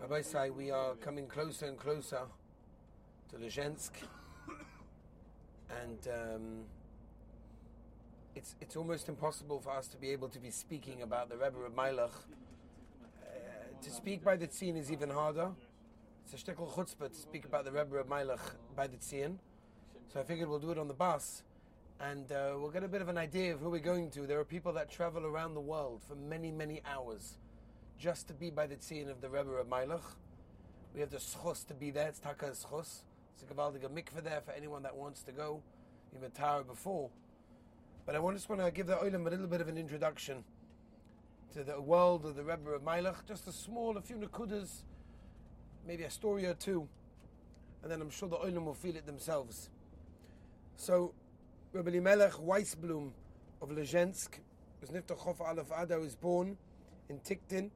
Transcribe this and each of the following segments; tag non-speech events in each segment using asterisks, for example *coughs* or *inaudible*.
Rabbi say we are coming closer and closer to Lezhensk, *coughs* and um, it's it's almost impossible for us to be able to be speaking about the Rebbe of Meilach. Uh, to speak by the Tzin is even harder. It's a shtickle chutzpah to speak about the Rebbe of Meilach by the Tzin. So I figured we'll do it on the bus, and uh, we'll get a bit of an idea of who we're going to. There are people that travel around the world for many, many hours just to be by the Tzin of the Rebbe of Meilach. We have the schos to be there. It's taka schos. It's a gavaldige mikveh there for anyone that wants to go. Even Tara before. But I just want to give the Olam a little bit of an introduction to the world of the Rebbe of Meilach. Just a small, a few nakudas, maybe a story or two. And then I'm sure the Olam will feel it themselves. So, Rebbe Elimelech Weisblum of Lezhensk was Nifta Chof Aleph Adar was born in Tiktin.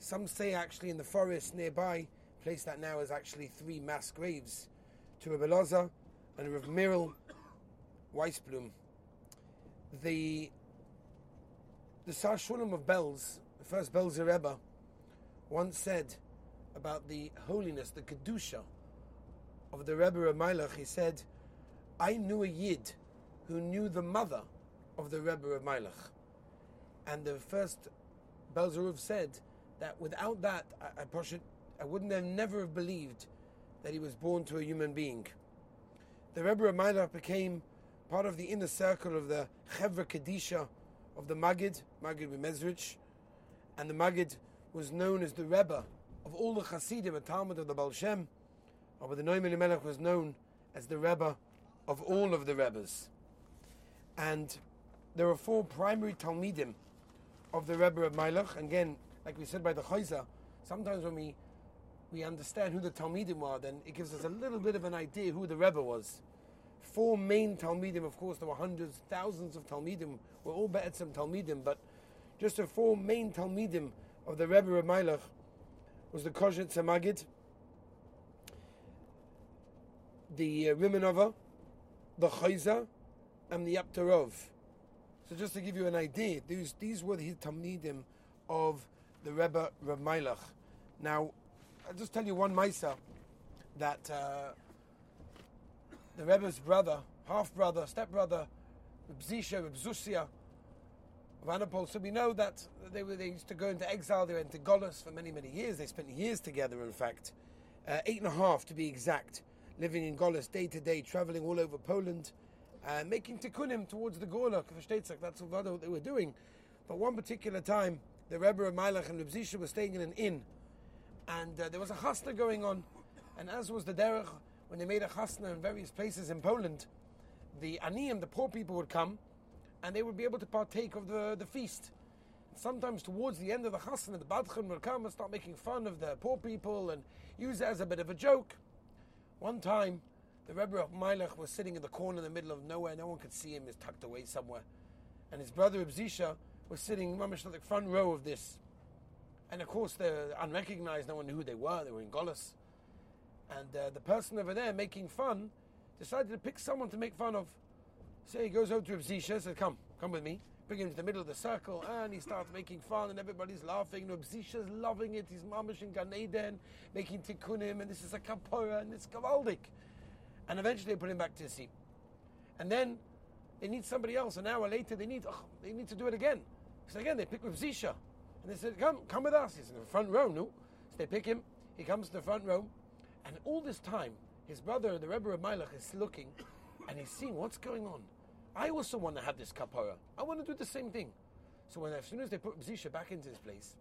Some say actually in the forest nearby, place that now is actually three mass graves to Loza and Rebbe Mirel Weisblum. The the Sar Shulam of Belz, the first Belzer Rebbe, once said about the holiness, the kedusha of the Rebbe of. He said, "I knew a yid who knew the mother of the Rebbe of Meilach," and the first Belzeruv said that without that, I, I, I wouldn't have never have believed that he was born to a human being. The Rebbe of Meilach became part of the inner circle of the Chevra Kedisha of the Magid, Magid Mezrich, and the Magid was known as the Rebbe of all the Hasidim and Talmud of the Baal Shem, but the Noam Elimelech was known as the Rebbe of all of the Rebbes. And there are four primary Talmidim of the Rebbe of Meilach. Again, like we said by the Chayza, sometimes when we we understand who the Talmidim are, then it gives us a little bit of an idea who the Rebbe was. Four main Talmidim, of course, there were hundreds, thousands of Talmidim, were all Be'etzim Talmidim, but just the four main Talmidim of the Rebbe of Meilach was the Koshet Samagid, the uh, Rimanova, the Chayza, and the Yaptarov. So just to give you an idea, these, these were the Talmidim of the Rebbe Rav Meilach. Now, I'll just tell you one Maisa that uh, the Rebbe's brother, half brother, step brother, Zisha, Reb Zusia of Anapol. So we know that they, were, they used to go into exile, they went to Golos for many, many years. They spent years together, in fact, uh, eight and a half to be exact, living in Golos day to day, traveling all over Poland uh, making tikkunim towards the Gorla, that's what they were doing. But one particular time, the Rebbe of Meilach and Reb Zisha were staying in an inn, and uh, there was a chasna going on, and as was the derech, when they made a chasna in various places in Poland, the aniyim, the poor people would come, and they would be able to partake of the, the feast. Sometimes towards the end of the chasna, the badchan would come and start making fun of the poor people and use it as a bit of a joke. One time, the Rebbe of Meilach was sitting in the corner in the middle of nowhere. No one could see him. He's tucked away somewhere. And his brother Reb Zisha was sitting mamish at the front row of this. And of course, they're unrecognized. No one knew who they were. They were in Golis. And uh, the person over there making fun decided to pick someone to make fun of. So he goes over to Reb Zisha, says, Come, come with me. Bring him to the middle of the circle, and he starts making fun, and everybody's laughing. And Reb Zisha's loving it. He's mamish in Gan Eden, making tikkunim, and this is a kapora, and it's gavaldik. And eventually they put him back to his seat. And then they need somebody else. An hour later, they need oh, they need to do it again. So again, they pick with Zisha. And they said, come, come with us. He's in the front row, no? So they pick him. He comes to the front row. And all this time, his brother, the Rebbe of Meilach, is looking and he's seeing what's going on. I also want to have this kapara. I want to do the same thing. So when as soon as they put Zisha back into his place,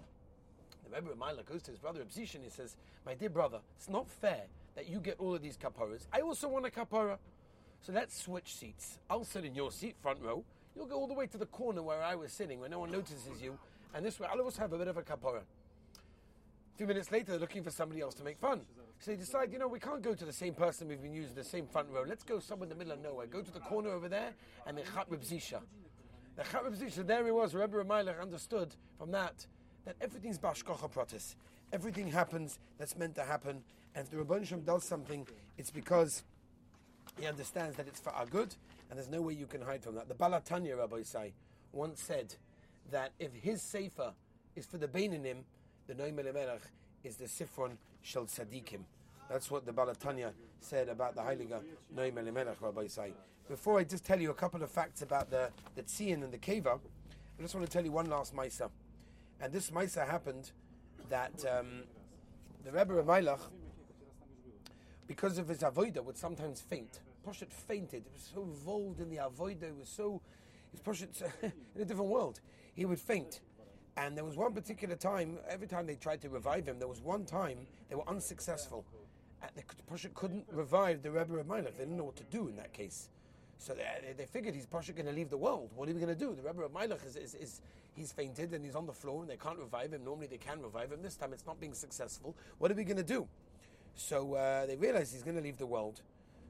the Rebbe of Meilach goes to his brother Reb Zisha and he says, My dear brother, it's not fair that you get all of these kaparas. I also want a kapara. So let's switch seats. I'll sit in your seat, front row. You'll go all the way to the corner where I was sitting, where no one notices you. And this way, I'll also have a bit of a kapara. A few minutes later, they're looking for somebody else to make fun. So they decide, you know, we can't go to the same person we've been using, the same front row. Let's go somewhere in the middle of nowhere. Go to the corner over there and the chatrib Zisha. The chatrib Zisha, there he was. Rebbe Ramayler understood from that that everything's hashgacha pratis. Everything happens that's meant to happen, and if the Rabban Shem does something, it's because he understands that it's for our good, and there's no way you can hide from that. The Baal HaTanya Rabbi Say once said that if his sefer is for the Beinanim, the Noam Melech is the Sifron Shel Tzadikim. That's what the Baal HaTanya said about the Heiliger Noam Elimelech, Rabbi Say. Before I just tell you a couple of facts about the, the Tzion and the Keva, I just want to tell you one last Maisa. And this Maisa happened that um, the Rebbe Ramayach, because of his avoida, would sometimes faint. Poshet fainted. He was so involved in the avoida. He was so, his Poshet *laughs* in a different world. He would faint. And there was one particular time, every time they tried to revive him, there was one time they were unsuccessful. And the Poshet couldn't revive the Rebbe of They didn't know what to do in that case. So they, they figured he's Pasha going to leave the world. What are we going to do? The Rebbe of Meilach is, is, is, he's fainted and he's on the floor and they can't revive him. Normally they can revive him. This time it's not being successful. What are we going to do? So uh, they realized he's going to leave the world.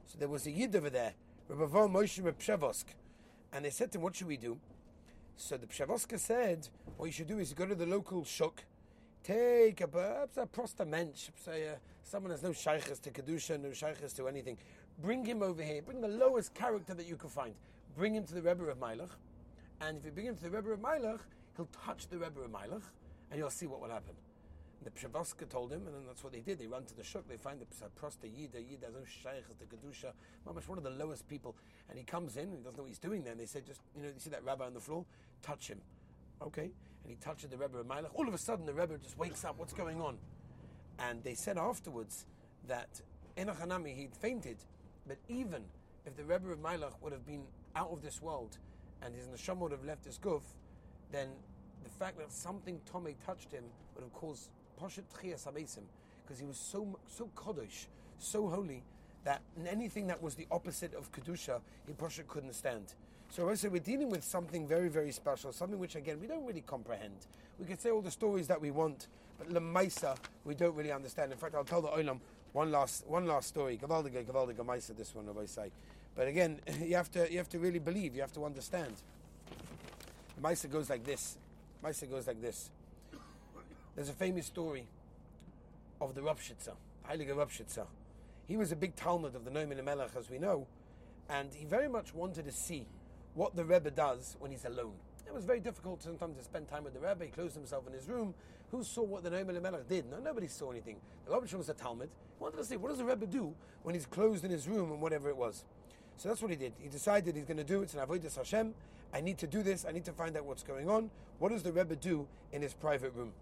So there was a yid over there, Von Moshe Pshevosk, and they said to him, "What should we do?" So the Pshevoska said, "What you should do is go to the local shuk, take a perhaps a prosta mensch, say uh, someone has no shaykhs to kedusha, no shaykhs to anything. Bring him over here. Bring the lowest character that you can find. Bring him to the Rebbe of Meilach, and if you bring him to the Rebbe of Meilach, he'll touch the Rebbe of Meilach, and you'll see what will happen." The Pshavoska told him, and then that's what they did. They run to the shuk, they find the prosta yid, the yid has to kedusha, mamash one of the lowest people, and he comes in and he doesn't know what he's doing. Then they said, just you know, you see that rabbi on the floor, touch him. Okay, and he touches the Rebbe of Meilach. All of a sudden, the Rebbe just wakes up. What's going on? And they said afterwards that Enochanami he'd fainted, but even if the Rebbe of Meilach would have been out of this world and his neshama would have left his guf, then the fact that something Tomei touched him would have caused poshet because he was so so kodesh, so holy that anything that was the opposite of kedusha, he poshet couldn't stand. So say we're dealing with something very, very special, something which again we don't really comprehend. We could say all the stories that we want, but lemaisa we don't really understand. In fact, I'll tell the olam one last one last story. Gavaldiga, gavaldiga maisa. This one, I say. But again, *laughs* you have to you have to really believe. You have to understand. Maisa goes like this. Maisa goes like this. There's a famous story of the Ropshitzer, Heilige Ropshitzer. He was a big Talmud of the Noam Melech, as we know, and he very much wanted to see what the Rebbe does when he's alone. It was very difficult sometimes to spend time with the Rebbe. He closed himself in his room. Who saw what the Noam Melech did? No, nobody saw anything. The Rebbe was a Talmud. He wanted to see what does the Rebbe do when he's closed in his room and whatever it was. So that's what he did. He decided he's going to do it. It's an avodas Hashem. I need to do this. I need to find out what's going on. What does the Rebbe do in his private room?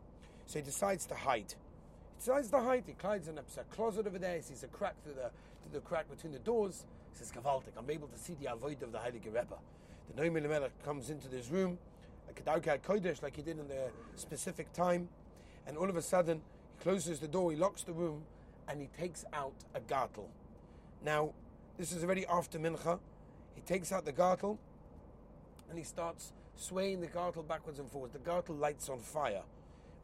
So he decides to hide. He decides to hide. He climbs in a closet over there. He sees a crack through the, through the crack between the doors. He says, Gavaltik, I'm able to see the avoid of the Heilige Rebbe. The Noam Melech comes into this room, like a Kodesh, like he did in the specific time, and all of a sudden he closes the door, he locks the room, and he takes out a gartel. Now, this is already after Mincha. He takes out the gartel, and he starts swaying the gartel backwards and forwards. The gartel lights on fire,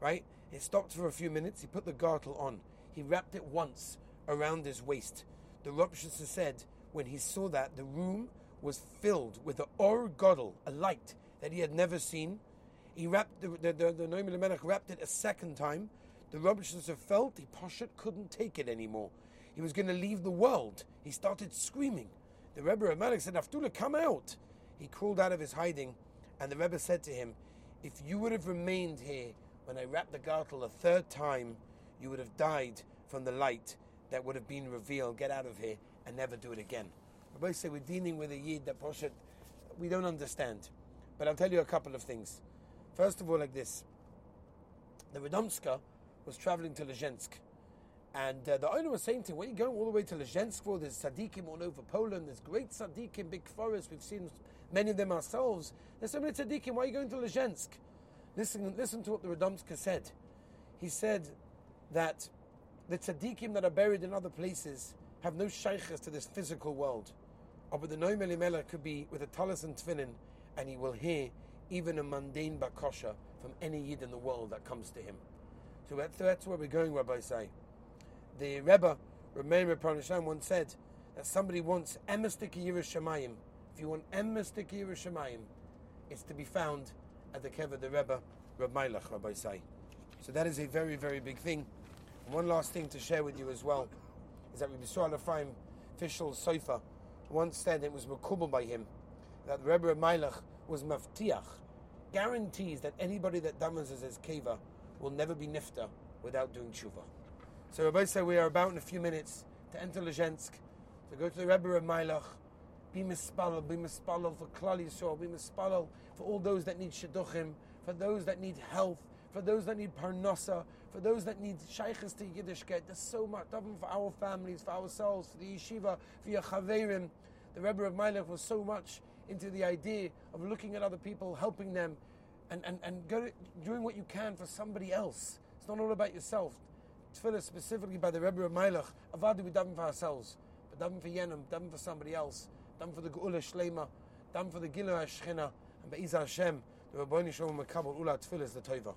right? It stopped for a few minutes. He put the gartel on. He wrapped it once around his waist. The Ropshitzer said when he saw that the room was filled with the Or Godel, a light that he had never seen. He wrapped the the, the, the Elimelech wrapped it a second time. The Rebbe felt the Poshet couldn't take it anymore. He was going to leave the world. He started screaming. The Rebbe Elimelech said, Avdullah, come out. He crawled out of his hiding, and the Rebbe said to him, If you would have remained here when I wrapped the gartel a third time, you would have died from the light that would have been revealed. Get out of here and never do it again. Rabbi say we're dealing with a yid that Poshet we don't understand. But I'll tell you a couple of things. First of all, like this. The Radomska was traveling to Lezhensk. And uh, the owner was saying to him, What are you going all the way to Lezhensk for? There's tzaddikim all over Poland. There's great tzaddikim, big forests. We've seen many of them ourselves. There's so many tzaddikim. Why are you going to Lezhensk? Listen, listen to what the Radomska said. He said that the tzaddikim that are buried in other places have no shaykhs to this physical world. But the Noam Elimelech could be with a talis and tefillin, and he will hear even a mundane bakosha from any yid in the world that comes to him. So that's, where we're going, Rabbi say. The Rebbe, Rameir Pranasham, once said that somebody wants emistik Yerushalayim. If you want emistik Yerushalayim, it's to be found at the Kever the Rebbe, Rabbi Meilach, Rabbi say. So that is a very, very big thing. And one last thing to share with you as well is that Rabbi Yisrael Ephraim Fischel Sofer once said it was makubal by him that the Rebbe Meilach was maftiach, guarantees that anybody that damas as keva will never be nifta without doing tshuva. So Rabbi say we are about in a few minutes to enter Lezhensk, to go to the Rebbe of Mailach, be mispalel, be mispalel for Klal Yisrael, be mispalel for all those that need shidduchim, for those that need health, for those that need parnasa, for those that need shaykhs to Yiddishkeit. There's so much, even for our families, for ourselves, for the yeshiva, for your chaverim. The Rebbe of Mailach was so much into the idea of looking at other people, helping them, and, and, and go, doing what you can for somebody else. It's not all about yourself. Tefillah specifically by the Rebbe of Mailach, avadu we daven for ourselves, but daven for Yenim, daven for somebody else, daven for the Geula Shlema, daven for the Gilu Hashchina, and Be'ezah Hashem, the Rabbi Shalom Makabal Ula Tefillah is the Tova.